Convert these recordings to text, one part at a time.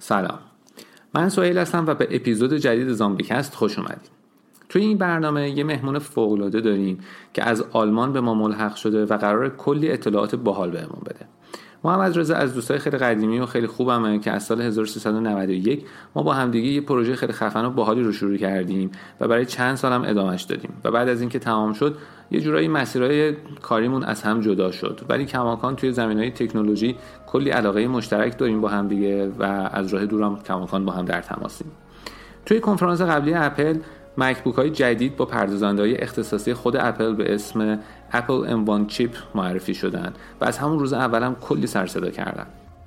سلام. من سوهیل هستم و به اپیزود جدید زامبیکست خوش اومدید. توی این برنامه یه مهمون فوقالعاده داریم که از آلمان به ما ملحق شده و قرار کلی اطلاعات باحال بهمون بده. محمد رضا از دوستای خیلی قدیمی و خیلی خوبمه که از سال 1391 ما با همدیگه یه پروژه خیلی خفن و باحالی رو شروع کردیم و برای چند سالم ادامهش دادیم. و بعد از اینکه تمام شد یه جورایی مسیرهای کاریمون از هم جدا شد. ولی کماکان توی زمین های تکنولوژی کلی علاقه مشترک داریم با هم دیگه و از راه دورم کماکان با هم در تماسیم توی کنفرانس قبلی اپل مکبوک های جدید با پردازنده های اختصاصی خود اپل به اسم اپل M1 چیپ معرفی شدن و از همون روز اولم کلی سر صدا کردن.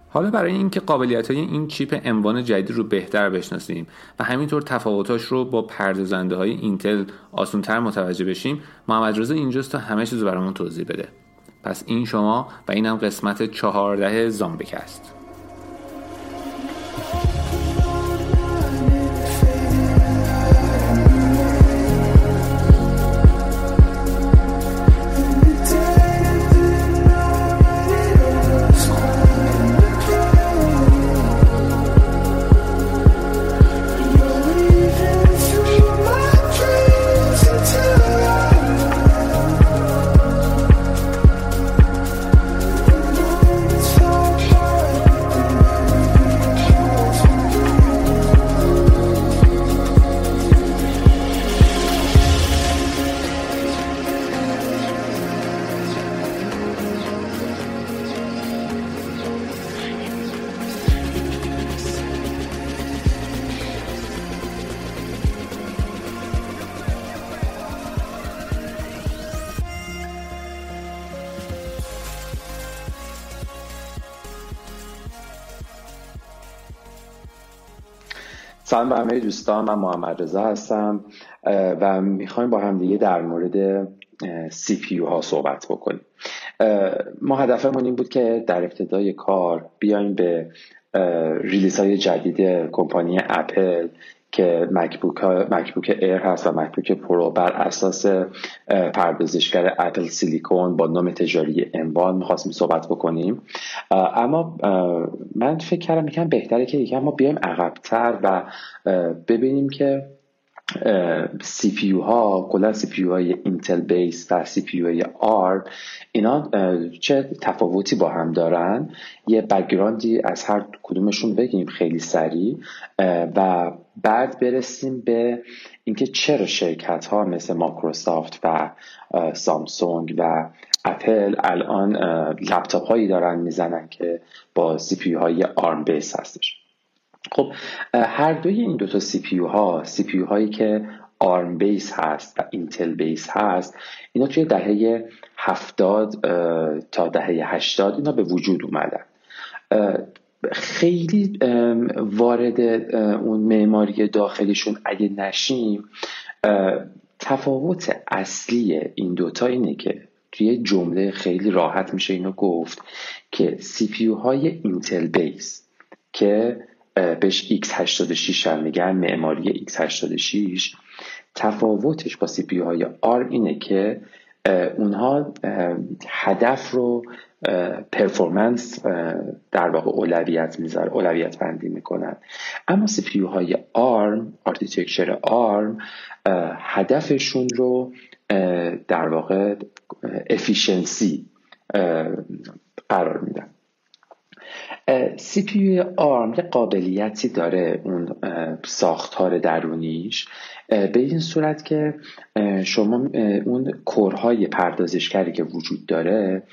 حالا برای اینکه قابلیت های این چیپ M1 جدید رو بهتر بشناسیم و همینطور تفاوتاش رو با پردازنده های اینتل آسونتر متوجه بشیم محمد رضا اینجاست تا همه چیز برامون توضیح بده. پس این شما و اینم قسمت چهارده زامبیک است سلام به همه دوستان من محمد رضا هستم و می‌خوایم با هم دیگه در مورد CPU ها صحبت بکنیم. ما هدفمون این بود که در ابتدای کار بیایم به release های جدید کمپانی اپل که MacBook, MacBook Air هست و MacBook Pro بر اساس پردازشگر Apple Silicon با نام تجاری M1 می‌خواستیم صحبت بکنیم. اما من فکر کردم یکم بهتره که یکم ما بیایم عقبتر و ببینیم که سی پی ها کلا CPU های Intel based و CPU های ARM اینا چه تفاوتی با هم دارن؟ یه background ی از هر کدومشون بگیم خیلی سریع و بعد برسیم به اینکه چرا شرکت ها مثل مایکروسافت و سامسونگ و اپل الان لپتاپ هایی دارن می‌زنن که با CPU های ARM based هستش. خب هر دوی این دوتا CPU ها CPU هایی که ARM based هست و Intel based هست اینا توی دهه هفتاد تا دهه هشتاد اینا به وجود اومدن. خیلی وارد اون معماری داخلیشون اگه نشیم تفاوت اصلی این دوتا اینه که توی جمله خیلی راحت میشه اینو گفت که CPU های Intel based که بهش x86 هم میگن معماری x86 تفاوتش با CPU های ARM اینه که اونها هدف رو performance در واقع اولویت می‌ذاره اولویت بندی می‌کنن. اما CPU های ARM architecture ARM هدفشون رو در واقع efficiency قرار میدن. CPU ARM یه قابلیتی داره اون ساختار درونیش. به این صورت که شما اون core های پردازشگری که وجود داره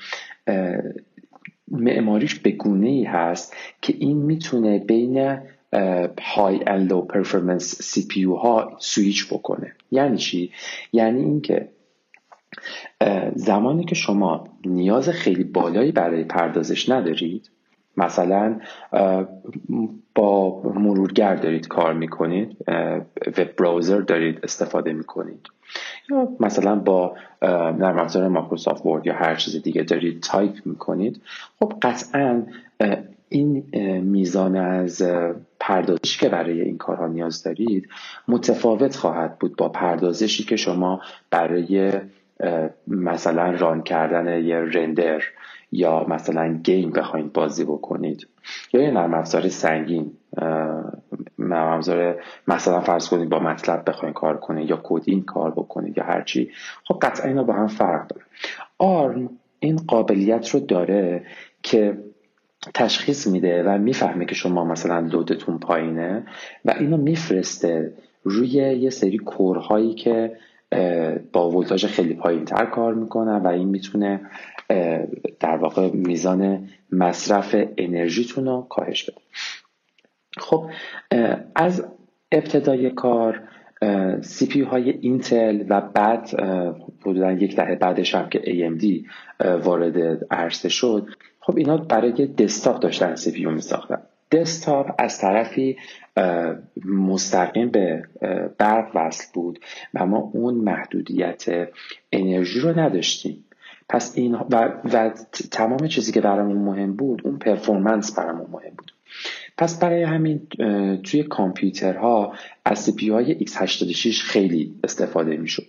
معماریش به گونه ای هست که این می‌تونه بین high and low performance CPU ها سویچ بکنه. یعنی چی؟ یعنی اینکه زمانی که شما نیاز خیلی بالایی برای پردازش ندارید مثلا با مرورگر دارید کار می‌کنید web browser دارید استفاده می‌کنید. یا مثلا با نرم افزار Microsoft Word یا هر چیز دیگه دارید تایپ می‌کنید. خب قطعا این میزان از پردازشی که برای این کارها نیاز دارید متفاوت خواهد بود با پردازشی که شما برای مثلا run کردن یه render یا مثلا game بخواید بازی بکنید. یا یه نرم افزار سنگین ابزار مثلا فرض کنید با مطلب بخواین کار کنید یا کدین کار بکنید یا هرچی. خب قطعا اینا با هم فرق داره. آرم این قابلیت رو داره که تشخیص میده و می‌فهمه که شما مثلا لودتون پایینه و اینو میفرسته روی یه سری کورهایی که با ولتاژ خیلی پایین تر کار می‌کنن و این می‌تونه در واقع میزان مصرف انرژیتون رو کاهش بده. خب از ابتدای کار CPU های اینتل و بعد حدودا یک دهه بعدش هم که AMD وارد عرصه شد. خب اینا برای دسکتاپ داشتن CPU می ساختن دسکتاپ از طرفی مستقیم به برق وصل بود و ما اون محدودیت انرژی رو نداشتیم. پس این و, و تمام چیزی که برامون مهم بود اون performance برامون مهم بود. پس برای همین توی کامپیوترها از CPU های x86 خیلی استفاده می‌شد.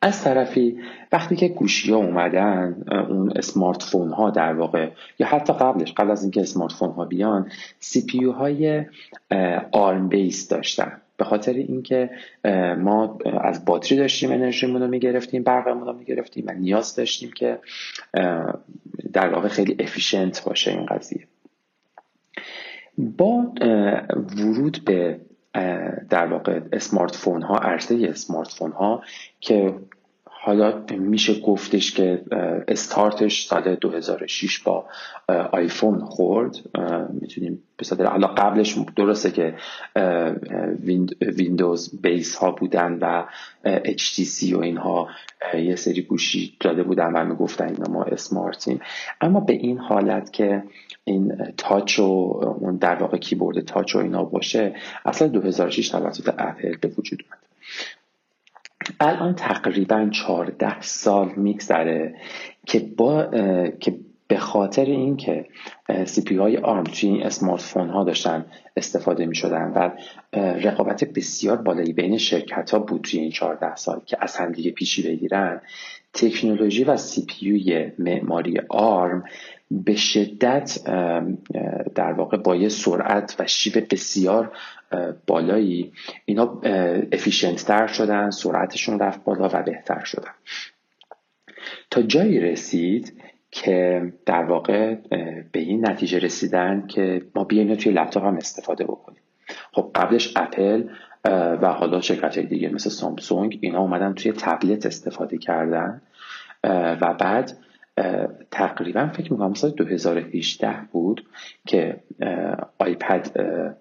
از طرفی وقتی که گوشی ها اومدن اون smartphone ها در واقع یا حتی قبلش قبل از اینکه smartphone ها بیان CPU های ARM based داشتن. به خاطر اینکه ما از باتری داشتیم انرژیمون رو می‌گرفتیم برقمون رو می‌گرفتیم و نیاز داشتیم که در واقع خیلی efficient باشه این قضیه. با ورود به در واقع smartphone ها عرصه smartphone ها که حالا میشه گفتش که استارتش سال 2006 با آیفون خورد. می‌تونیم به حالا قبلش درسته که Windows based ها بودن و HTC و اینها یه سری گوشی داده بودن و می‌گفتن اینا ما smart یم. اما به این حالت که این touch و اون در واقع کیبورد touch و اینا باشه اصلا 2006 توسط اپل به وجود اومد. الان تقریبا 14 سال میگذره که با که به خاطر اینکه CPU های ARM توی این smartphone ها داشتن استفاده می شدن و رقابت بسیار بالایی بین شرکت ها بود توی این 14 سال که از هم دیگه پیشی بگیرن تکنولوژی و CPU معماری ARM به شدت در واقع با یه سرعت و شیب بسیار بالایی اینا efficient تر شدن سرعتشون رفت بالا و بهتر شدن. تا جایی رسید که در واقع به این نتیجه رسیدن که ما بیایم توی لپتاپ هم استفاده بکنیم. خب قبلش اپل و حالا شرکت دیگه مثل سامسونگ اینا اومدن توی تبلت استفاده کردن. و بعد تقریبا فکر می‌کنم سال 2018 بود که iPad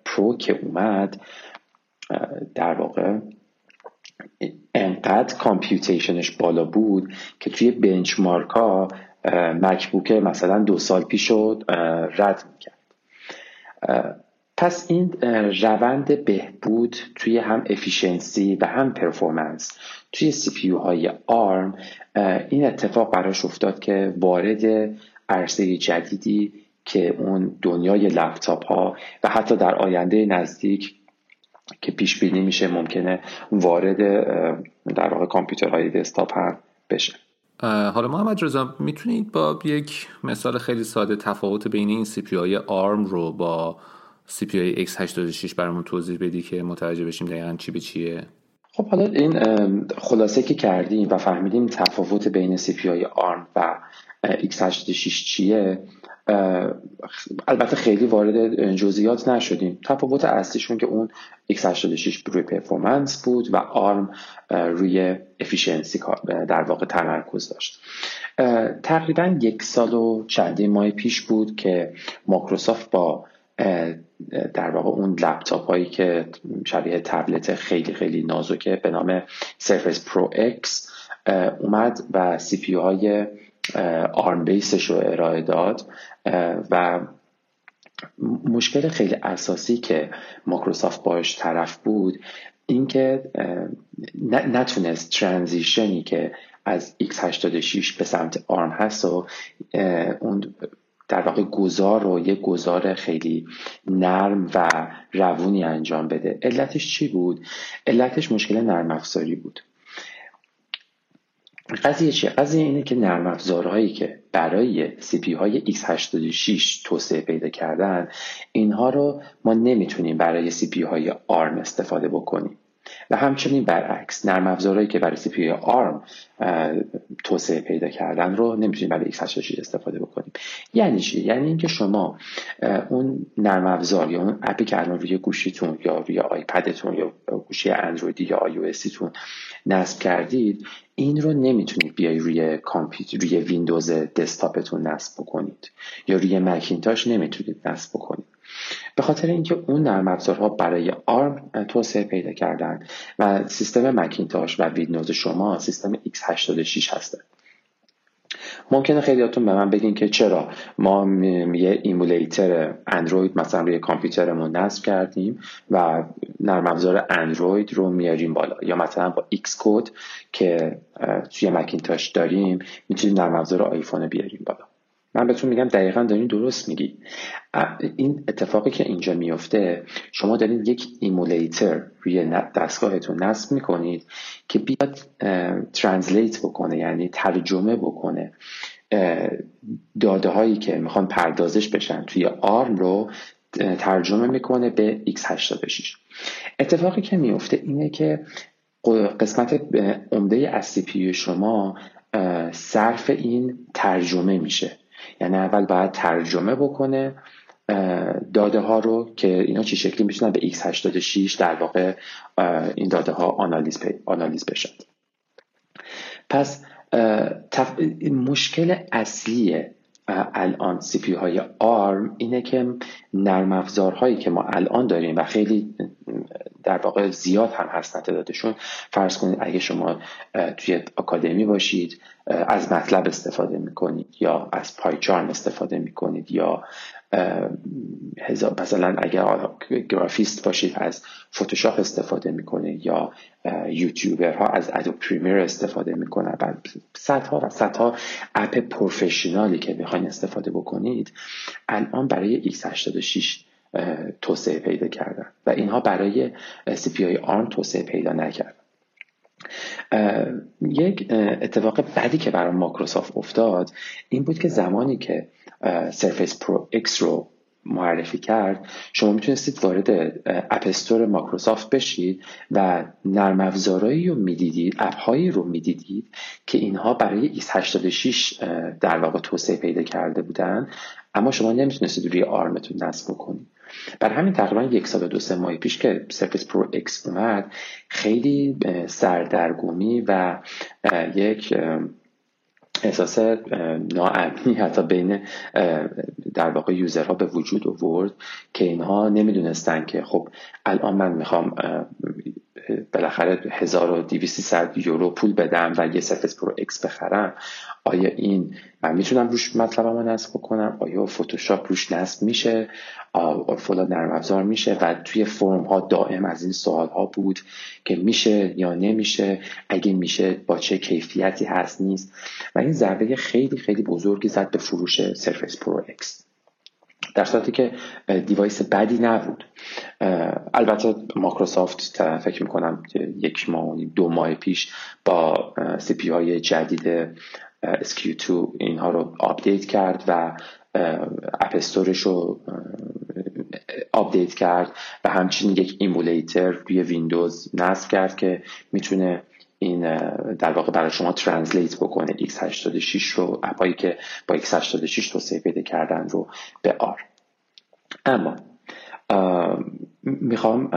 Pro که اومد در واقع انقدر computation ش بالا بود که توی benchmark ها MacBook مثلا دو سال پیش شد رد می‌کرد. پس این روند بهبود توی هم efficiency و هم performance توی CPU های ARM این اتفاق براش افتاد که وارد عرصه جدیدی که اون دنیای لپتاپ ها و حتی در آینده نزدیک که پیش بینی میشه ممکنه وارد در واقع کامپیوترهای دسکتاپ هم بشه. حالا محمد رضا می‌تونید با یک مثال خیلی ساده تفاوت بین این CPU های ARM رو با های x86 برامون توضیح بدی که متوجه بشیم دقیقا چی به چیه؟ خب حالا این خلاصه که کردیم و فهمیدیم تفاوت بین های ARM و x86 چیه البته خیلی وارد جزئیات نشدیم. تفاوت اصلیشون که اون x86 روی performance بود و ARM روی efficiency در واقع تمرکز داشت. تقریبا یک سال و چندین ماه پیش بود که مایکروسافت با در واقع اون لپتاپ هایی که شبیه تبلت خیلی خیلی نازکه به نام Surface Pro X اومد و CPU های ARM based ش رو ارائه داد. و مشکل خیلی اساسی که مایکروسافت باش طرف بود اینکه نتونست transition ی که از x86 به سمت ARM هست و اون در واقع گذار رو یه گذار خیلی نرم و روونی انجام بده علتش چی بود؟ علتش مشکل نرم افزاری بود قضیه چیه؟ قضیه اینه که نرم افزارهایی که برای CPU های x86 توسعه پیدا کردن اینها رو ما نمی‌تونیم برای CPU های ARM استفاده بکنیم و همچنین برعکس نرم افزارهایی که برای CPU ARM توسعه پیدا کردن رو نمی‌تونیم برای x86 استفاده بکنیم. یعنی چی؟ یعنی اینکه شما اون نرم افزار یا اون app ی که الان روی گوشیتون یا روی iPad تون یا گوشی اندرویدی یا آی تون نصب کردید این رو نمی‌تونید بیای روی کامپیوتر روی ویندوز دسکتاپتون نصب بکنید یا روی مکینتاش نمی‌تونید نصب بکنید. به خاطر اینکه اون نرم افزارها برای ARM توسعه پیدا کردن و سیستم مکینتاش و ویندوز شما سیستم x86 هسته. ممکنه خیلیاتون به من بگین که چرا ما یه emulator اندروید مثلا روی کامپیوترمون نصب کردیم و نرم افزار اندروید رو میاریم بالا. یا مثلا با Xcode که توی مکینتاش داریم می‌تونیم نرم افزار آیفون بیاریم بالا. من بهتون میگم دقیقا دارین درست میگین. این اتفاقی که اینجا میفته شما دارین یک ایمولیتر روی دستگاهتون نصب می‌کنید که بیاد ترنسلیت بکنه یعنی ترجمه بکنه. داده هایی که می‌خوان پردازش بشن توی آرم رو ترجمه می‌کنه به x86 اتفاقی که میفته اینه که قسمت عمده از سی شما صرف این ترجمه میشه. یعنی اول باید ترجمه بکنه داده ها رو که اینا چی شکلی می‌تونن به x86 در واقع این داده ها آنالیز, آنالیز بشن. پس مشکل اصلی الان سی پی های آرم اینه که نرم افزارهایی که ما الان داریم و خیلی در واقع زیاد هم هست تعدادشون فرض کنید اگه شما توی اکادمی باشید از مطلب استفاده می‌کنید یا از پایچارم استفاده می‌کنید یا مثلا اگر گرافیست باشید از فتوشاپ استفاده می‌کنید یا یوتیوبرها از ادوب پریمیر استفاده می‌کنن و صدها و صدها اپ پروفشنالی که می‌خواین استفاده بکنید الان برای x86 توسعه پیدا کردن. و اینها برای های ARM توسعه پیدا نکردن. یک اتفاق بعدی که برای مایکروسافت افتاد این بود که زمانی که Surface Pro X رو معرفی کرد شما می‌تونستید وارد App Store Microsoft بشید و نرم افزارهایی رو می‌دیدید app هایی رو می‌دیدید که اینها برای x86 در واقع توسعه پیدا کرده بودن اما شما نمی‌تونستید روی ARM تون نصب بکنید. بر همین تقریبا یک سال و دو سه ماه پیش که Surface Pro X اومد خیلی سردرگمی و یک احساس ناامنی حتی بین در واقع user ها به وجود آورد که اینها نمی‌دونستن که خب الان من می‌خوام بالاخره 1200 یورو پول بدم و یه Surface Pro X بخرم. آیا این من می‌تونم روش متلبم رو نصب کنم آیا فتوشاپ روش نصب میشه؟ فلان نرم افزار میشه؟ و توی forum ها دائم از این سوال ها بود که میشه یا نمیشه؟ اگه میشه با چه کیفیتی هست نیست؟ و این ضربه خیلی خیلی بزرگی زد به فروش Surface Pro X در صورتی که device بدی نبود. البته مایکروسافت فکر می‌کنم یک ماه دو ماه پیش با CPU های جدید SQ2 اینها رو update کرد و App Store ش رو update کرد و همچنین یک emulator روی ویندوز نصب کرد که می‌تونه این در واقع برای شما translate بکنه x86 رو app ایی که با x86 توسعه پیدا کردن رو به ARM. اما می‌خوام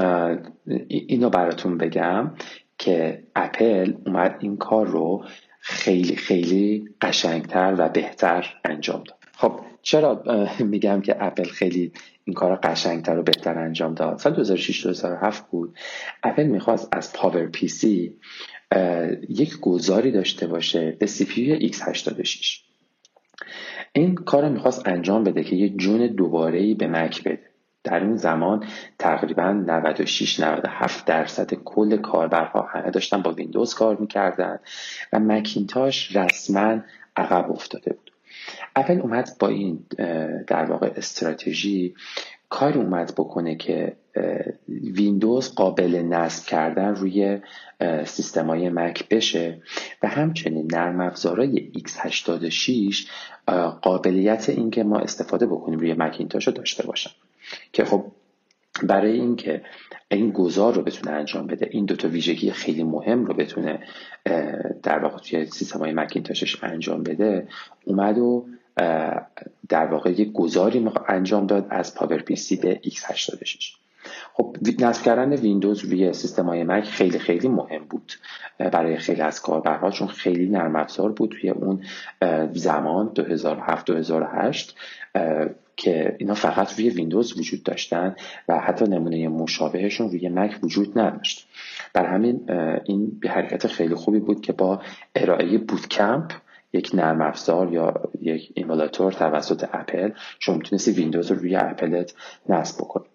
اینو براتون بگم که اپل اومد این کار رو خیلی خیلی قشنگتر و بهتر انجام داد. خب چرا میگم که اپل خیلی این کار قشنگتر و بهتر انجام داد؟ سال 2006 2007 بود. اپل می‌خواست از PowerPC یک گذاری داشته باشه به CPU x86 این کار رو می‌خواست انجام بده که یه جون دوباره به Mac بده. در اون زمان تقریبا 96 97 درصد کل کاربرها همه داشتن با ویندوز کار می‌کردن و مکینتاش رسما عقب افتاده بود. اپل اومد با این در واقع استراتژی کار اومد بکنه که ویندوز قابل نصب کردن روی سیستم مک بشه و همچنین نرم افزارهای x86 قابلیت اینکه ما استفاده بکنیم روی مکینتاش رو داشته باشن. که خب برای اینکه این گذار رو بتونه انجام بده این دوتا ویژگی خیلی مهم رو بتونه در واقع توی سیستم های مکینتاشش انجام بده اومد و در واقع یک گذاری انجام داد از PowerPC به x86 خب نصب کردن ویندوز روی سیستم های مک خیلی خیلی مهم بود برای خیلی از کاربرها چون خیلی نرم افزار بود توی اون زمان 2007 2008 که اینا فقط روی ویندوز وجود داشتن و حتی نمونه مشابهشون روی مک وجود نداشت. بر همین این یه حرکت خیلی خوبی بود که با ارائه Boot Camp یک نرم افزار یا یک emulator توسط اپل شما می‌تونستی ویندوز رو روی اپلت نصب بکنی.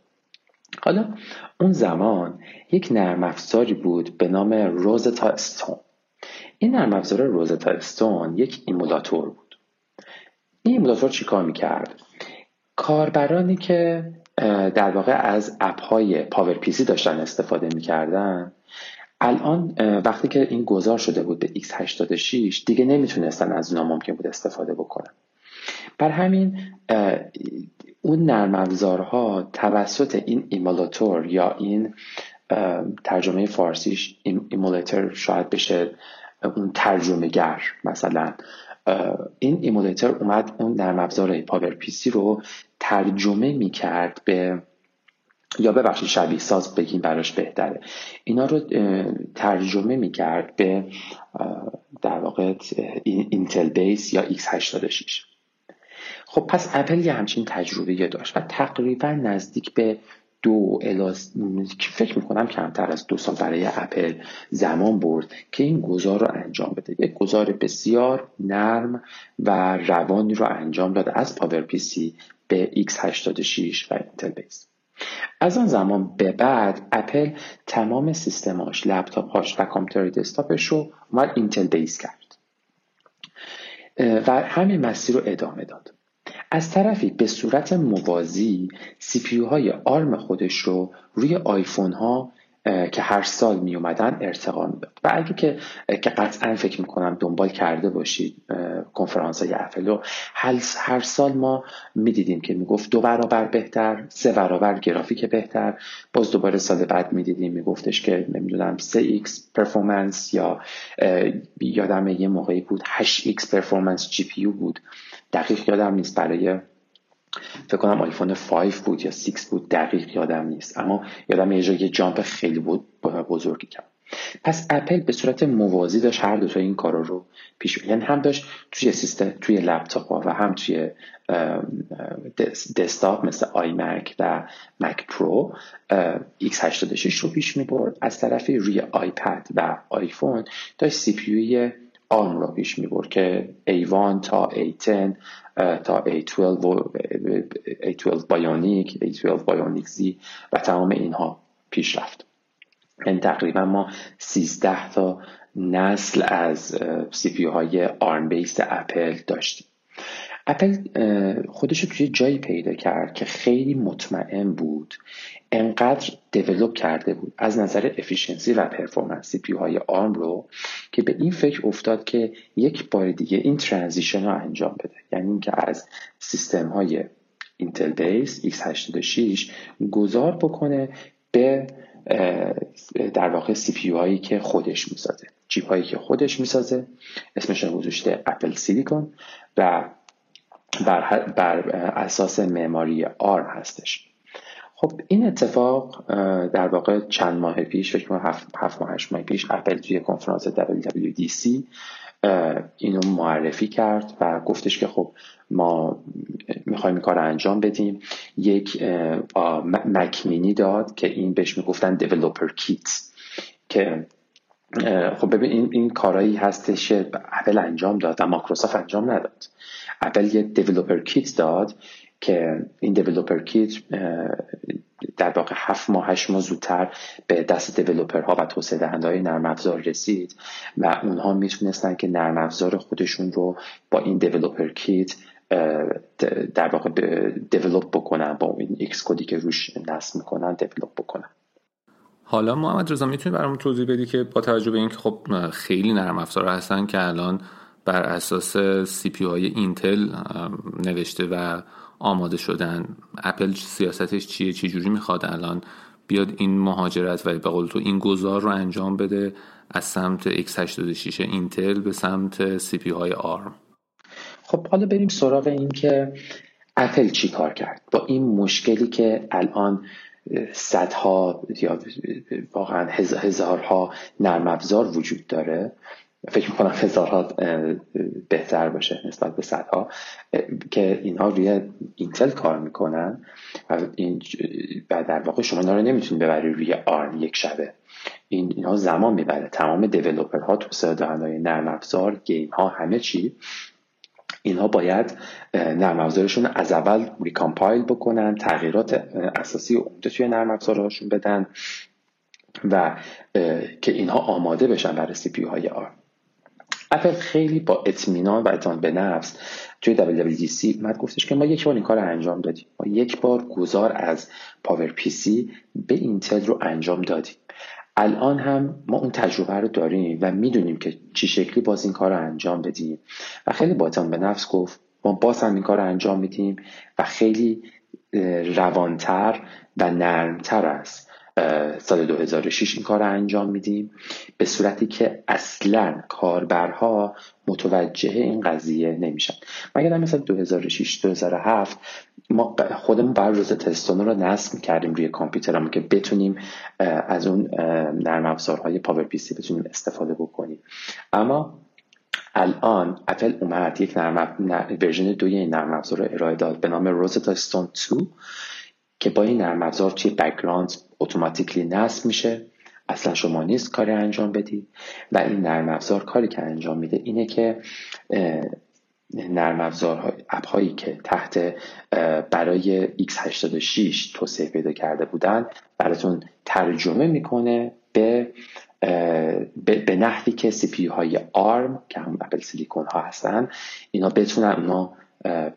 حالا اون زمان یک نرم افزاری بود به نام Rosetta Stone. این نرم افزار Rosetta Stone یک emulator بود. این emulator چیکار می‌کرد؟ کاربرانی که در واقع از app های PowerPC داشتن استفاده می‌کردن الان وقتی که این گذار شده بود به x86 دیگه نمی‌تونستن از اونا ممکن بود استفاده بکنن. بر همین اون نرم افزارها توسط این emulator یا این ترجمه فارسیش emulator شاید بشه اون ترجمه گر مثلا این emulator اومد اون نرم افزار PowerPC رو ترجمه می‌کرد به یا ببخشید شبیه ساز بگیم براش بهتره. اینا رو ترجمه می‌کرد به در واقع اینتل بیس یا x86 خب پس اپل یه همچین تجربه داشت و تقریبا نزدیک به دو الاز فکر می‌کنم کمتر از دو سال برای اپل زمان برد که این گذار رو انجام بده. یک گذار بسیار نرم و روانی رو انجام داد از PowerPC به x86 و Intel base. از آن زمان به بعد اپل تمام سیستماش لپتاپ هاش و کامپیوتر دسکتاپش رو اومد Intel base کرد. و همین مسیر رو ادامه داد. از طرفی به صورت موازی CPU های ARM خودش رو روی آیفون ها که هر سال می اومدن ارتقا می‌داد. و اگه که که قطعا فکر می‌کنم دنبال کرده باشید کنفرانس های اپل رو هر سال ما می‌دیدیم که می‌گفت دو برابر بهتر سه برابر گرافیک بهتر. باز دوباره سال بعد می‌دیدیم میگفتش که نمی‌دونم 3x performance یا یادم یه موقعی بود 8x performance GPU بود. دقیق یادم نیست برای فکر کنم آیفون 5 بود یا 6 بود دقیق یادم نیست. اما یادم یه جایی jump خیلی بود بزرگی کرد. پس اپل به صورت موازی داشت هر دو تا این کارا رو پیش یعنی هم داشت توی سیستم توی لپتاپ و هم توی دسکتاپ مثل iMac و Mac Pro x86 رو پیش می برد از طرفی روی آیپد و آیفون داشت CPU ARM رو پیش می برد که A1 تا A10 تا A12 و A12 Bionic A12 Bionic Z و تمام اینها پیش رفت. یعنی تقریبا ما 13 تا نسل از CPU های ARM base اپل داشتیم. اپل خودش رو توی جایی پیدا کرد که خیلی مطمئن بود انقدر develop کرده بود از نظر efficiency و performance CPU های ARM رو که به این فکر افتاد که یک بار دیگه این transition رو انجام بده. یعنی اینکه از سیستم های Intel base x86 گذار بکنه به در واقع CPU هایی که خودش می‌سازه. chip هایی که خودش می‌سازه. اسمش گذاشته Apple Silicon و بر, بر اساس معماری ARM هستش. خب این اتفاق در واقع چند ماه پیش فکر کنم هفت, هفت ماه هشت ماه پیش اپل توی کنفرانس WWDC اینو معرفی کرد و گفتش که خب ما می‌خوایم این کار رو انجام بدیم. یک Mac mini ی داد که این بهش می‌گفتن developer kit که خب ببین این, این کارهایی هستش که اپل انجام داد و مایکروسافت انجام نداد. اپل یک developer kit داد که این developer kit در واقع هفت ماه هشت ماه زودتر به دست ها و توسعه دهنده های نرم افزار رسید و اونها می‌تونستن که نرم افزار خودشون رو با این developer kit در واقع develop بکنن با این Xcode ی که روش نصب می‌کنن develop بکنن. حالا محمد رضا می‌تونی برامون توضیح بدی که با توجه به اینکه خب خیلی نرم افزار هستن که الان بر اساس CPU های اینتل نوشته و آماده شدن اپل سیاستش چیه چی جوری می‌خواد الان بیاد این مهاجرت و به قول تو این گذار رو انجام بده از سمت x86 اینتل به سمت سی پی های آرم؟ خب حالا بریم سراغ این که اپل چی کار کرد؟ با این مشکلی که الان صدها یا واقعا هزارها نرم افزار وجود داره. فکر می‌کنم هزارها بهتر باشه نسبت به صدها که اینها روی اینتل کار می‌کنن و این در واقع شما اینا رو نمی‌تونید ببری روی ARM یک شبه. این اینها زمان می‌بره. تمام developer ها توسعه دهنده های نرم افزار game ها همه چی اینها باید نرم افزارشون از اول recompile بکنن تغییرات اساسی و عمده توی نرم افزارهاشون بدن و که اینها آماده بشن برای CPU های ARM اپل خیلی با اطمینان و اعتماد به نفس توی WWDC اومد گفتش که ما یک بار این کار رو انجام دادیم. ما یک بار گذار از PowerPC به اینتل رو انجام دادیم. الان هم ما اون تجربه رو داریم و می‌دونیم که چی شکلی باز این کار رو انجام بدیم. و خیلی با به نفس گفت ما باز هم این کار رو انجام میدیم و خیلی روانتر و نرمتر از سال 2006 این کار رو انجام میدیم. به صورتی که اصلا کاربرها متوجه این قضیه نمیشن. مگر در مثلا 2006 2007 ما خودمون بر Rosetta Stone رو نصب کردیم روی کامپیوترمون که بتونیم از اون نرم افزارهای PowerPC بتونیم استفاده بکنیم. اما الان اپل اومد یک نرم version دوی این نرم افزار رو ارائه داد به نام Rosetta Stone 2 که با این نرم افزار توی background automatically نصب میشه. اصلا شما نیست کاری انجام بدی. و این نرم افزار کاری که انجام میده اینه که نرم افزار app هایی که تحت برای x86 توسعه پیدا کرده بودن براتون ترجمه می‌کنه به به نحوی که CPU های ARM که هم Apple Silicon ها هستن اینا بتونن اونا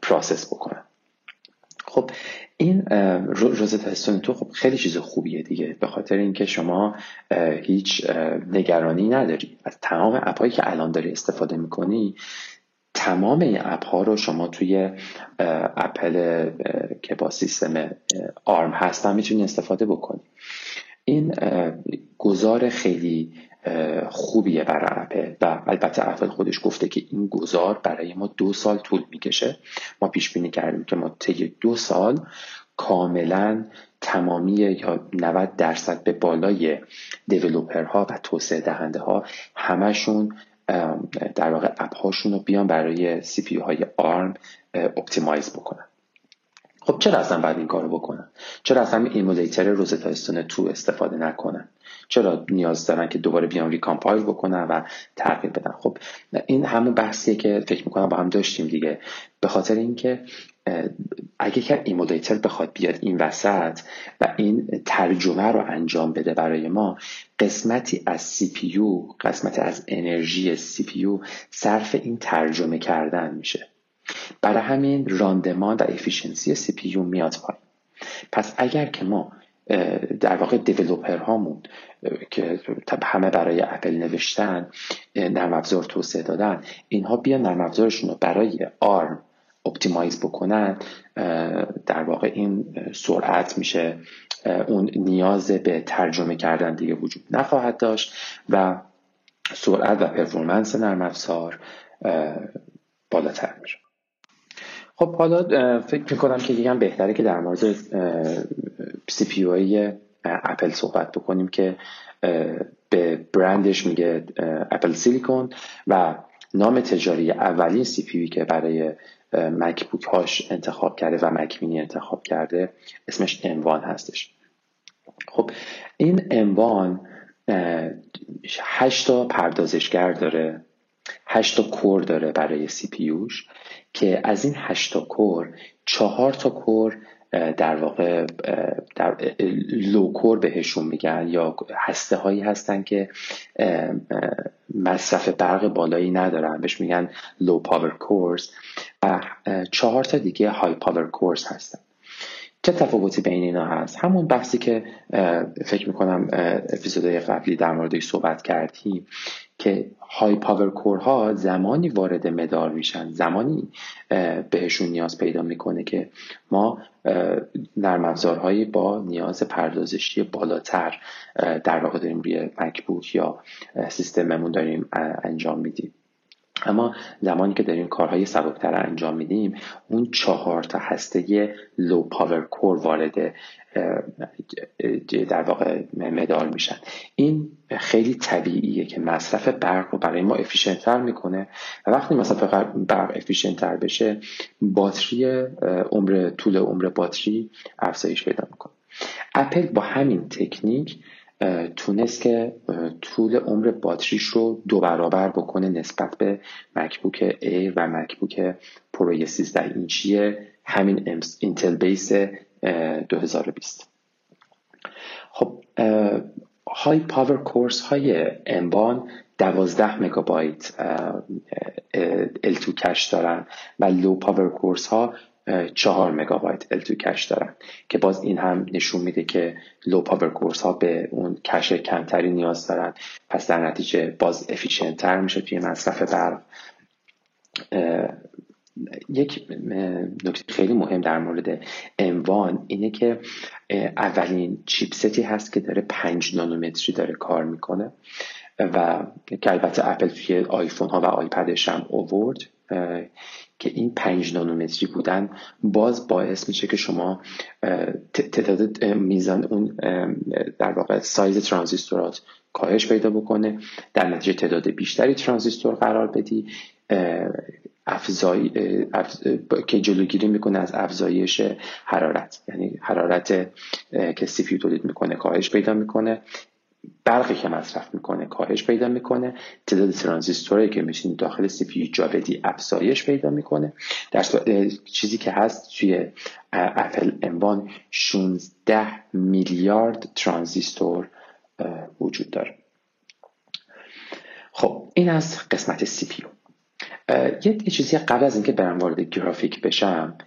process بکنن. خب این روزت استون تو خب خیلی چیز خوبیه دیگه به خاطر اینکه شما هیچ نگرانی نداری. از تمام اپهایی که الان داری استفاده می‌کنی تمام این اپ ها رو شما توی اپل که با سیستم آرم هستن می‌تونی استفاده بکنی این گذار خیلی خوبیه برای اپل و البته اپل خودش گفته که این گذار برای ما دو سال طول می‌کشه. ما پیش بینی کردیم که ما طی دو سال کاملا تمامی یا 90 درصد به بالای developer ها و توسعه دهنده ها همشون در واقع app هاشون رو بیان برای CPU های ARM optimize بکنن. خب چرا اصلا باید این کارو بکنن؟ چرا اصلا emulator Rosetta Stone 2 استفاده نکنن؟ چرا نیاز دارن که دوباره بیان recompile بکنن و تغییر بدن؟ خب این همون بحثیه که فکر می‌کنم با هم داشتیم دیگه. به خاطر اینکه اگه که emulator بخواد بیاد این وسط و این ترجمه رو انجام بده برای ما قسمتی از CPU قسمتی از انرژی CPU صرف این ترجمه کردن میشه. برای همین راندمان و efficiency CPU میاد پایین. پس اگر که ما در واقع developer هامون که همه برای اپل نوشتن نرم افزار توسعه دادن اینها بیان نرم افزارشون رو برای ARM optimize بکنن در واقع این سرعت میشه اون نیاز به ترجمه کردن دیگه وجود نخواهد داشت و سرعت و performance نرم افزار بالاتر میشه. خب حالا فکر می‌کنم که یکم بهتره که در مورد CPU Apple صحبت بکنیم که به برندش میگه Apple Silicon و نام تجاری اولین CPU که برای MacBook هاش انتخاب کرده و Mac mini انتخاب کرده اسمش M1 هستش. خب این M1 هشت تا پردازشگر داره. هشت تا core داره برای CPU که از این هشت تا core چهار تا core در واقع در low core بهشون میگن یا هسته هایی هستن که مصرف برق بالایی ندارن. بهش میگن low power cores و چهار تا دیگه high power cores هستن. چه تفاوتی بین اینا هست؟ همون بحثی که فکر می‌کنم اپیزودهای قبلی در موردش صحبت کردیم که high power core ها زمانی وارد مدار میشن زمانی بهشون نیاز پیدا می‌کنه که ما نرم افزارهایی با نیاز پردازشی بالاتر در واقع داریم روی مکبوک یا سیستممون داریم انجام میدیم. اما زمانی که داریم کارهای سبکتر انجام میدیم اون چهار تا هسته لو پاور کور وارد در واقع مدار میشن. این خیلی طبیعیه که مصرف برق رو برای ما افیشنتر می‌کنه و وقتی مصرف برق efficient تر بشه باتری عمر طول عمر باتری افزایش پیدا می‌کنه. اپل با همین تکنیک تونست که طول عمر باتریش رو دو برابر بکنه نسبت به MacBook Air و MacBook Pro 13 اینچی همین Intel base 2020 خب high power cores های M1 12 مگابایت L2 cache دارن و low power cores ها چهار مگابایت L2 cache دارن که باز این هم نشون میده که low power cores ها به اون cache کمتری نیاز دارن. پس در نتیجه باز efficient تر میشه توی مصرف برق. یک نکته خیلی مهم در مورد M1 اینه که اولین chipset ی هست که داره پنج نانومتری داره کار می‌کنه. و که البته اپل توی آیفون ها و آیپدش هم اوورد که این پنج نانومتری بودن باز باعث میشه که شما تعداد میزان اون در واقع سایز ترانزیستورات کاهش پیدا بکنه در نتیجه تعداد بیشتری ترانزیستور قرار بدی افزای که جلوگیری می‌کنه از افزایش حرارت. یعنی حرارت که CPU تولید می‌کنه کاهش پیدا می‌کنه. برقی که مصرف می‌کنه کاهش پیدا می‌کنه. تعداد ترانزیستوری که می‌تونین داخل CPU جا بدی افزایش پیدا می‌کنه. در چیزی که هست توی Apple M1 16 میلیارد ترانزیستور وجود داره. خب این از قسمت CPU یه چیزی قبل از اینکه برم وارد گرافیک بشم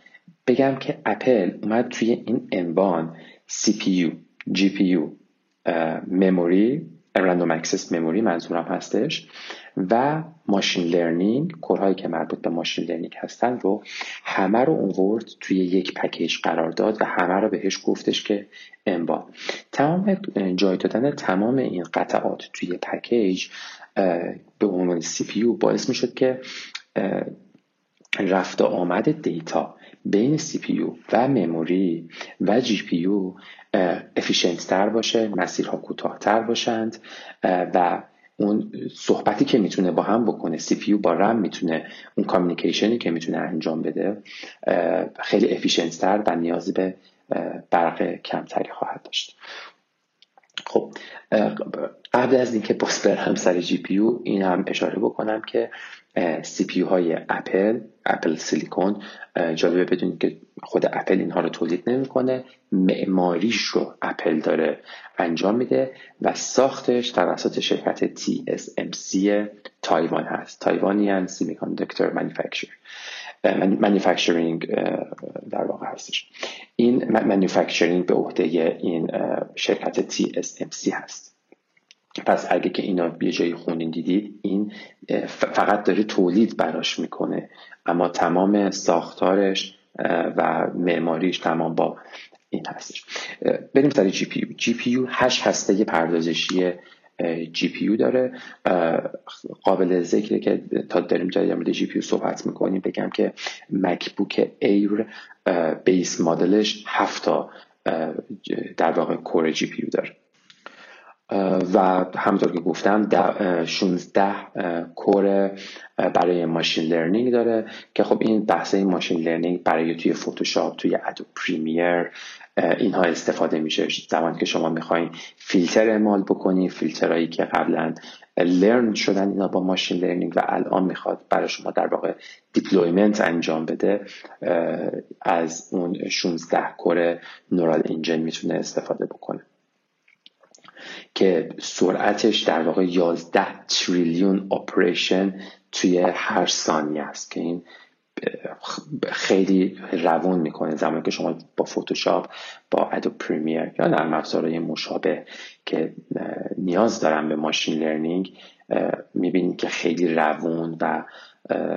بگم که اپل اومد توی این M1 CPU, GPU, memory random access memory منظورم هستش و machine learning core هایی که مربوط به machine learning هستن رو همه رو آورد توی یک package قرار داد و همه رو بهش گفتش که M1 تمام جای دادن تمام این قطعات توی package به عنوان CPU باعث می شد که رفت آمد data. بین CPU و memory و GPU efficient تر باشه مسیرها کوتاهتر باشند و اون صحبتی که می‌تونه با هم بکنه CPU با رم می‌تونه اون communication ی که می‌تونه انجام بده خیلی efficient تر و نیازی به برق کمتری خواهد داشت. خب قبل از اینکه باز برم سر GPU این هم اشاره بکنم که CPU های اپل اپل سیلیکون جالبه بدونید که خود اپل اینها رو تولید نمی‌کنه. معماریش رو اپل داره انجام میده و ساختش توسط شرکت TSMC تایوان هست. Taiwanian semiconductor manufacture manufacturing در واقع هستش. این manufacturing به عهده این شرکت TSMC هست. پس اگه که اینا یه جایی خوندین دیدید این فقط داره تولید براش می‌کنه. اما تمام ساختارش و معماریش تمام با اینا هستش. بریم سر جی پی یو جی پی یو هشت هسته پردازشی GPU داره قابل ذکره که تا داریم در مورد GPU صحبت می‌کنیم. بگم که مکبوک ایر base model ش هفت تا در واقع core GPU داره. و همونطور که گفتم 16 core برای machine learning داره که خب این بحث machine learning برای توی فتوشاپ توی Adobe Premiere اینها استفاده میشه. زمانی که شما می‌خواین فیلتر اعمال بکنید فیلترهایی که قبلا learn شدن اینا با machine learning و الان می‌خواد برای شما در واقع deployment انجام بده از اون 16 core neural engine می‌تونه استفاده بکنه. که سرعتش در واقع 11 تریلیون operation توی هر ثانیه است. که این خیلی روون می‌کنه. زمانی که شما با فوتوشاپ با Adobe Premiere یا نرم افزارهای مشابه که نیاز دارن به machine learning می‌بینید که خیلی روون و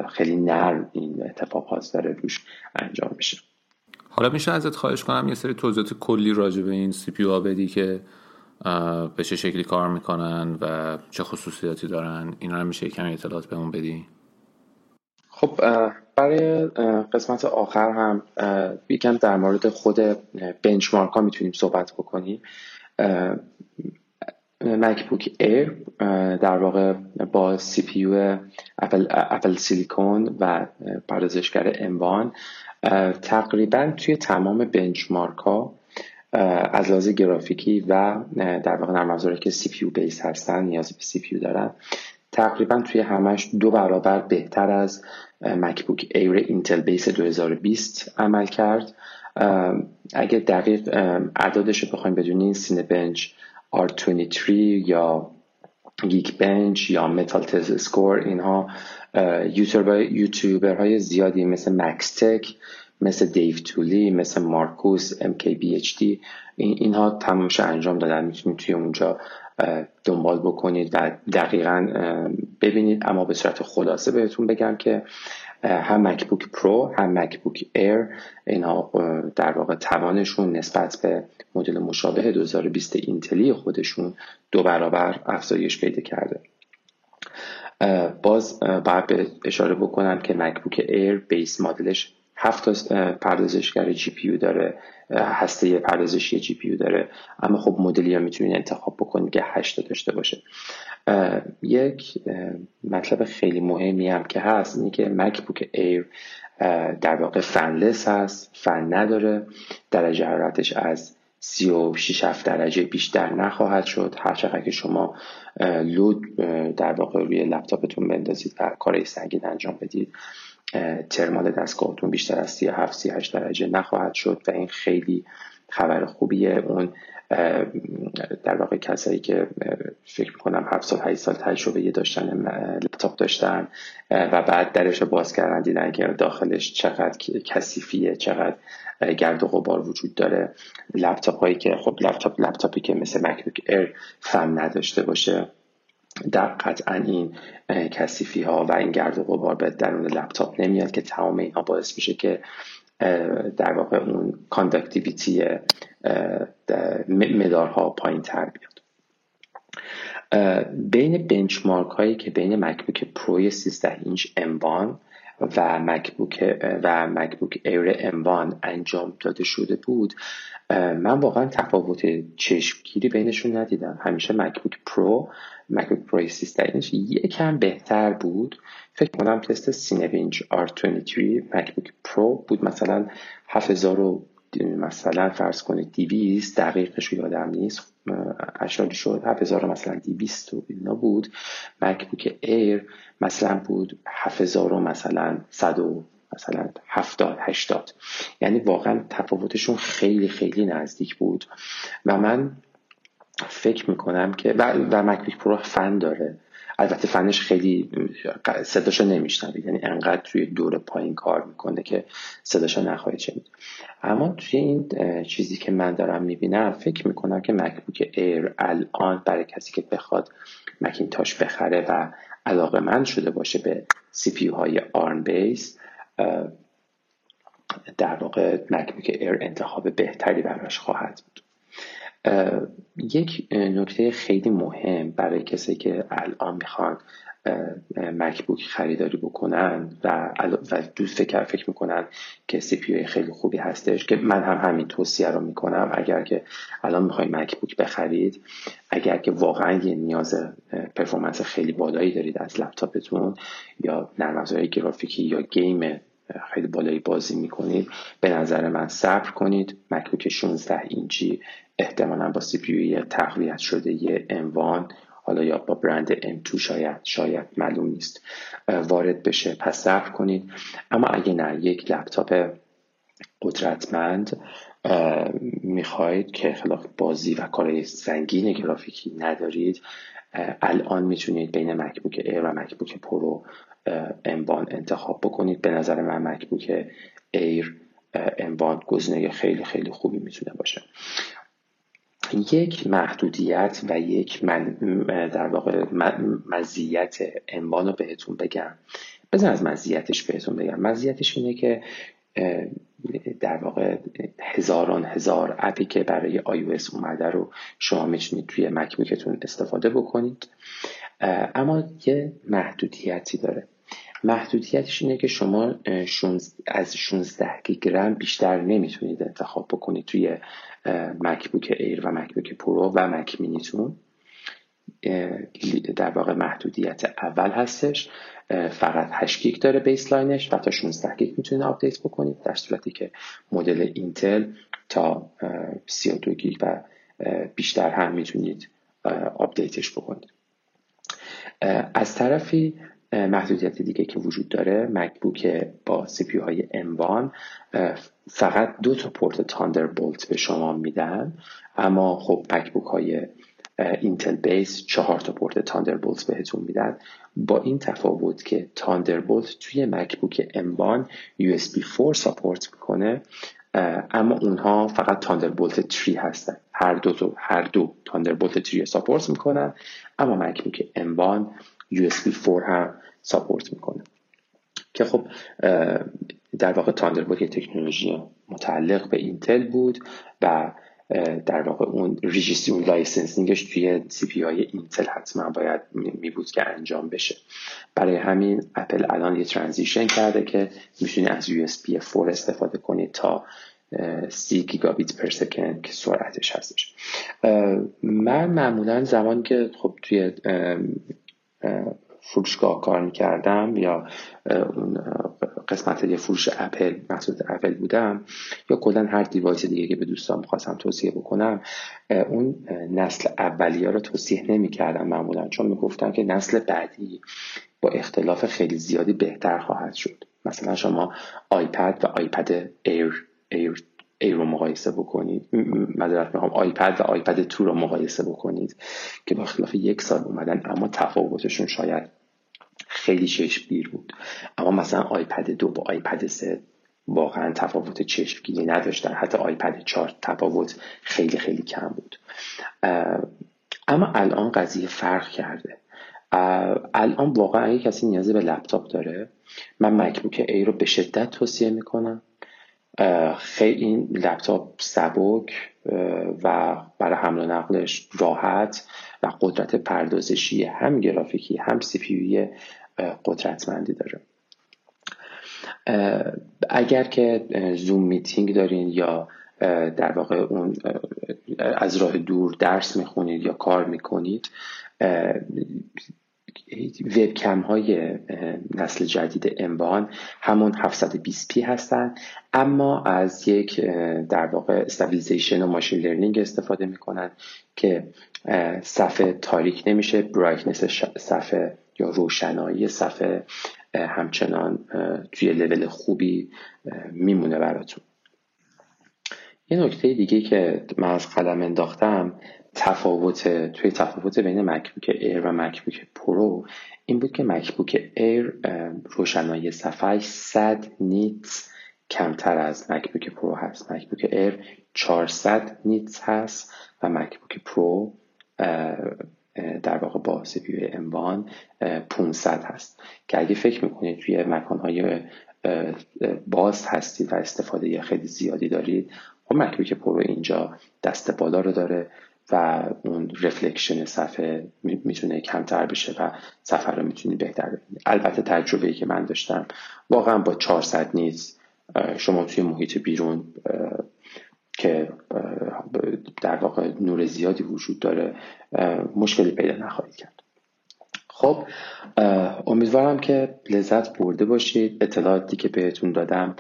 خیلی نرم این اتفاقات داره روش انجام میشه. حالا میشه ازت خواهش کنم یه سری توضیحات کلی راجع به این سی پی بدی که به چه شکلی کار می‌کنن و چه خصوصیاتی دارن. اینا رو میشه کمی اطلاعات بهمون بدی؟ خب برای قسمت آخر هم یکم در مورد خود بنچمارک ها می‌تونیم صحبت بکنیم. مکبوک ایر در واقع با CPU اپل, اپل سیلیکون و پردازشگر M1 تقریبا توی تمام benchmark ها از لحاظ گرافیکی و در واقع نرم که CPU base هستن نیاز به CPU دارن تقریبا توی همش دو برابر بهتر از مکبوک ایر Intel base 2020 عمل کرد. اگه دقیق اعدادش رو بخوایم بدونین Cinebench R23 یا Geekbench یا Metal test score اینها یوتیوبر های زیادی مثل Max Tech مثل دیو تولی مثل Marques Brownlee اینها تمامش انجام دادن. می‌تونید توی اونجا دنبال بکنید و دقیقا ببینید. اما به صورت خلاصه بهتون بگم که هم مکبوک پرو هم مکبوک ایر اینها در واقع توانشون نسبت به مدل مشابه 2020 اینتلی خودشون دو برابر افزایش پیدا کرده. باز باید اشاره بکنم که مکبوک ایر base model ش هفت پردازشگر GPU داره هسته پردازشی GPU داره. اما خب مدلی هم می‌تونید انتخاب بکنید که هشت داشته باشه. یک مطلب خیلی مهمی هم که هست اینه که مکبوک ایر در واقع فنلس هست فن نداره. درجه حرارتش از 36 7 درجه بیشتر نخواهد شد. هر چقدر که شما لود در واقع روی لپتاپتون بندازید و کار سنگین انجام بدید ترمال دستگاهتون بیشتر از 37 38 درجه نخواهد شد و این خیلی خبر خوبیه. اون در واقع کسایی که فکر می‌کنم 7 سال 8 سال تجربه داشتن لپتاپ داشتن و بعد درش باز کردن دیدن که داخلش چقدر کثیفه چقدر گرد و غبار وجود داره. لپتاپ هایی که خب لپتاپ لپتاپی که مثل مکبوک ایر فن نداشته باشه. در قطعا این کثیفی ها و این گرد و غبار به درون لپتاپ نمیاد که تمام اینها باعث میشه که در واقع اون conductivity مدارها پایین تر بیاد بین benchmark هایی که بین مکبوک پرو ی 13 اینچ M1 و مکبوک و مکبوک ایر M1 انجام داده شده بود من واقعا تفاوت چشمگیری بینشون ندیدم. همیشه مکبوک پرو مکبوک پرو 13 اینچ یکم بهتر بود. فکر کنم تست Cinebench R23 مکبوک پرو بود. مثلا 7000 مثلا فرض کنید 200 دقیقش یادم نیست. اعشاری شد. 7000 مثلا 200 و اینا بود. مکبوک ایر مثلا بود 7000 مثلا 100 مثلا 70 80 یعنی واقعا تفاوتشون خیلی خیلی نزدیک بود. و من فکر می‌کنم که و, و مکبوک پرو فن داره. البته فنش خیلی صداشو نمیشنوید یعنی انقدر توی دور پایین کار می‌کنه که صداشو نخواهید شنید. اما توی این چیزی که من دارم می‌بینم فکر می‌کنم که مکبوک ایر الان برای کسی که بخواد مکینتاش بخره و علاقه‌مند شده باشه به CPU های ARM base در واقع مکبوک ایر انتخاب بهتری براش خواهد بود. یک نکته خیلی مهم برای کسی که الان می‌خوان مکبوک خریداری بکنن و, و دوست فکر فکر می‌کنن که CPU خیلی خوبی هستش که من هم همین توصیه رو می‌کنم. اگر که الان می‌خواید مکبوک بخرید اگر که واقعا یه نیاز performance خیلی بالایی دارید از لپتاپتون یا نرم گرافیکی یا گیم خیلی بالایی بازی می‌کنید به نظر من صبر کنید. مکبوک 16 اینچی احتمالا با CPU تقویت شده M1 حالا یا با برند M2 شاید شاید معلوم نیست. وارد بشه. پس صبر کنید. اما اگه نه یک لپتاپ قدرتمند می‌خواهید که خلاف بازی و کارهای سنگین گرافیکی ندارید الان می‌تونید بین MacBook Air و MacBook Pro M1 انتخاب بکنید. به نظر من MacBook Air M1 گزینه خیلی خیلی خوبی می‌تونه باشه. یک محدودیت و یک من در واقع مزیت امبان رو بهتون بگم. بزن از مزیتش بهتون بگم. مزیتش اینه که در واقع هزاران هزار اپی که برای iOS اومده رو شما می‌تونید توی مکبوکتون استفاده بکنید. اما یه محدودیتی داره. محدودیتش اینه که شما از 16 گیگرم بیشتر نمی‌تونید انتخاب بکنید توی MacBook Air و MacBook Pro و Mac mini تون در واقع محدودیت اول هستش. فقط 8 گیگ داره baseline ش و تا 16 گیگ می‌تونید آپدیت بکنید. در صورتی که مدل اینتل تا 32 گیگ و بیشتر هم می‌تونید آپدیتش بکنید. از طرفی محدودیت دیگه که وجود داره MacBook با CPU های M1 فقط دو تا پورت Thunderbolt به شما میدن. اما خب MacBook های اینتل base چهار تا پورت Thunderbolt بهتون میدن. با این تفاوت که Thunderbolt توی MacBook M1 USB 4 support می‌کنه اما اونها فقط Thunderbolt 3 هستن. هر دو تو هر دو Thunderbolt 3 support می‌کنن. اما MacBook M1 USB 4 هم support می‌کنه. که خب در واقع Thunderbolt تکنولوژی متعلق به اینتل بود و در واقع اون registry اون licensing ش توی CPU های اینتل حتما باید می بود که انجام بشه. برای همین اپل الان یه transition کرده که می‌تونی از USB 4 استفاده کنید تا سی گیگابیت per second که سرعتش هستش. من معمولا زمانی که خب توی فروشگاه کار می‌کردم یا اون قسمت یه فروش اپل محصول اپل بودم یا کلا هر device دیگه که به دوستان می‌خواستم توصیه بکنم اون نسل اولیه رو توصیه نمی‌کردم معمولا چون می‌گفتم که نسل بعدی با اختلاف خیلی زیادی بهتر خواهد شد. مثلا شما iPad و iPad Air Air ای رو مقایسه بکنید. معذرت می‌خوام iPad و iPad two رو مقایسه بکنید که با خلاف یک سال اومدن اما تفاوتشون شاید خیلی چشمگیر بود. اما مثلا آیپد دو با آیپد سه واقعا تفاوت چشمگیری نداشتن. حتی آیپد چهار تفاوت خیلی خیلی کم بود. اما الان قضیه فرق کرده. الان واقعا اگه کسی نیازی به لپتاپ داره من مکبوک ای رو به شدت توصیه می‌کنم. خیلی این لپتاپ سبک و برای حمل و نقلش راحت و قدرت پردازشی هم گرافیکی هم سی قدرتمندی داره. اگر که زوم میتینگ دارین یا در واقع اون از راه دور درس می‌خونید یا کار می‌کنید وبکم های نسل جدید امبان همون 720p هستن. اما از یک در واقع stabilization و machine learning استفاده می‌کنن که صفحه تاریک نمیشه brightness صفحه یا روشنایی صفحه همچنان توی لول خوبی میمونه براتون. یه نکته دیگه که من از قلم انداختم تفاوت توی تفاوت بین MacBook Air و MacBook Pro این بود که MacBook Air روشنایی صفحه 100 nits کمتر از MacBook Pro هست. MacBook Air 400 nits هست و MacBook Pro در واقع با CPU M1 500 هست. که اگه فکر می‌کنید توی مکانهای باز هستید و استفاده خیلی زیادی دارید خب MacBook Pro اینجا دست بالا رو داره. و اون reflection صفحه می‌تونه کمتر بشه و صفحه رو می‌تونی بهتر ببینی. البته تجربه ای که من داشتم واقعا با 400 نیز شما توی محیط بیرون که در واقع نور زیادی وجود داره مشکلی پیدا نخواهید کرد. خب امیدوارم که لذت برده باشید. اطلاعاتی که بهتون دادم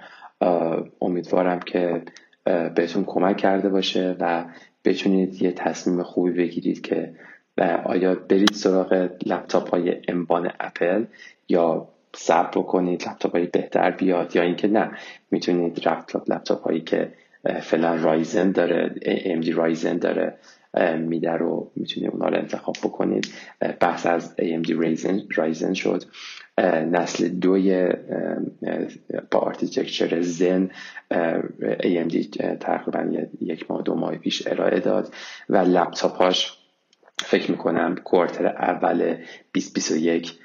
امیدوارم که بهتون کمک کرده باشه و بتونید یه تصمیم خوبی بگیرید که آیا برید سراغ لپتاپ های M1 اپل یا صبر بکنید لپتاپ های بهتر بیاد یا اینکه نه می‌تونید لپتاپ لپتاپ هایی که فعلا Ryzen داره AMD Ryzen داره میده رو می‌تونید اونا رو انتخاب بکنید. بحث از AMD Ryzen Ryzen شد. نسل دوی با architecture Zen AMD تقریبا یک ماه دو ماه پیش ارائه داد و لپتاپاش فکر می‌کنم quarter اول 2021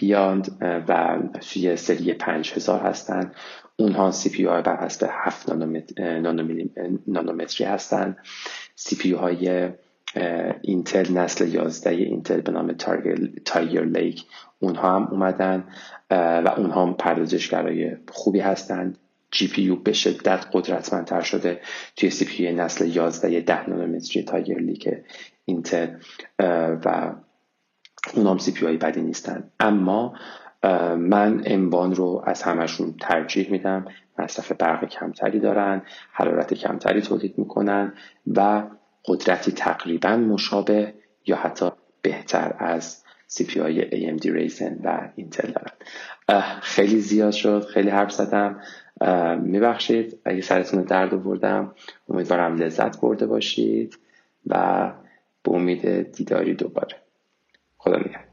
بیاند و توی سری 5000 هستن. اونها CPU بر حسب 7 نانومتری هستن. CPU های اینتل نسل 11 اینتل به نام Tiger Lake اونها هم اومدن و اونها هم پردازشگرای خوبی هستند GPU به شدت قدرتمندتر شده توی CPU نسل 11 10 نانومتری Tiger Lake اینتل و اونام CPU بدی نیستن. اما من M1 رو از همشون ترجیح میدم. مصرف برق کمتری دارن حرارت کمتری تولید می‌کنن و قدرتی تقریبا مشابه یا حتی بهتر از CPU های AMD Ryzen و اینتل دارن. خیلی زیاد شد خیلی حرف زدم. میبخشید. اگه سرتون درد بردم امیدوارم لذت برده باشید و به امید دیداری دوباره. خدا نگهدار.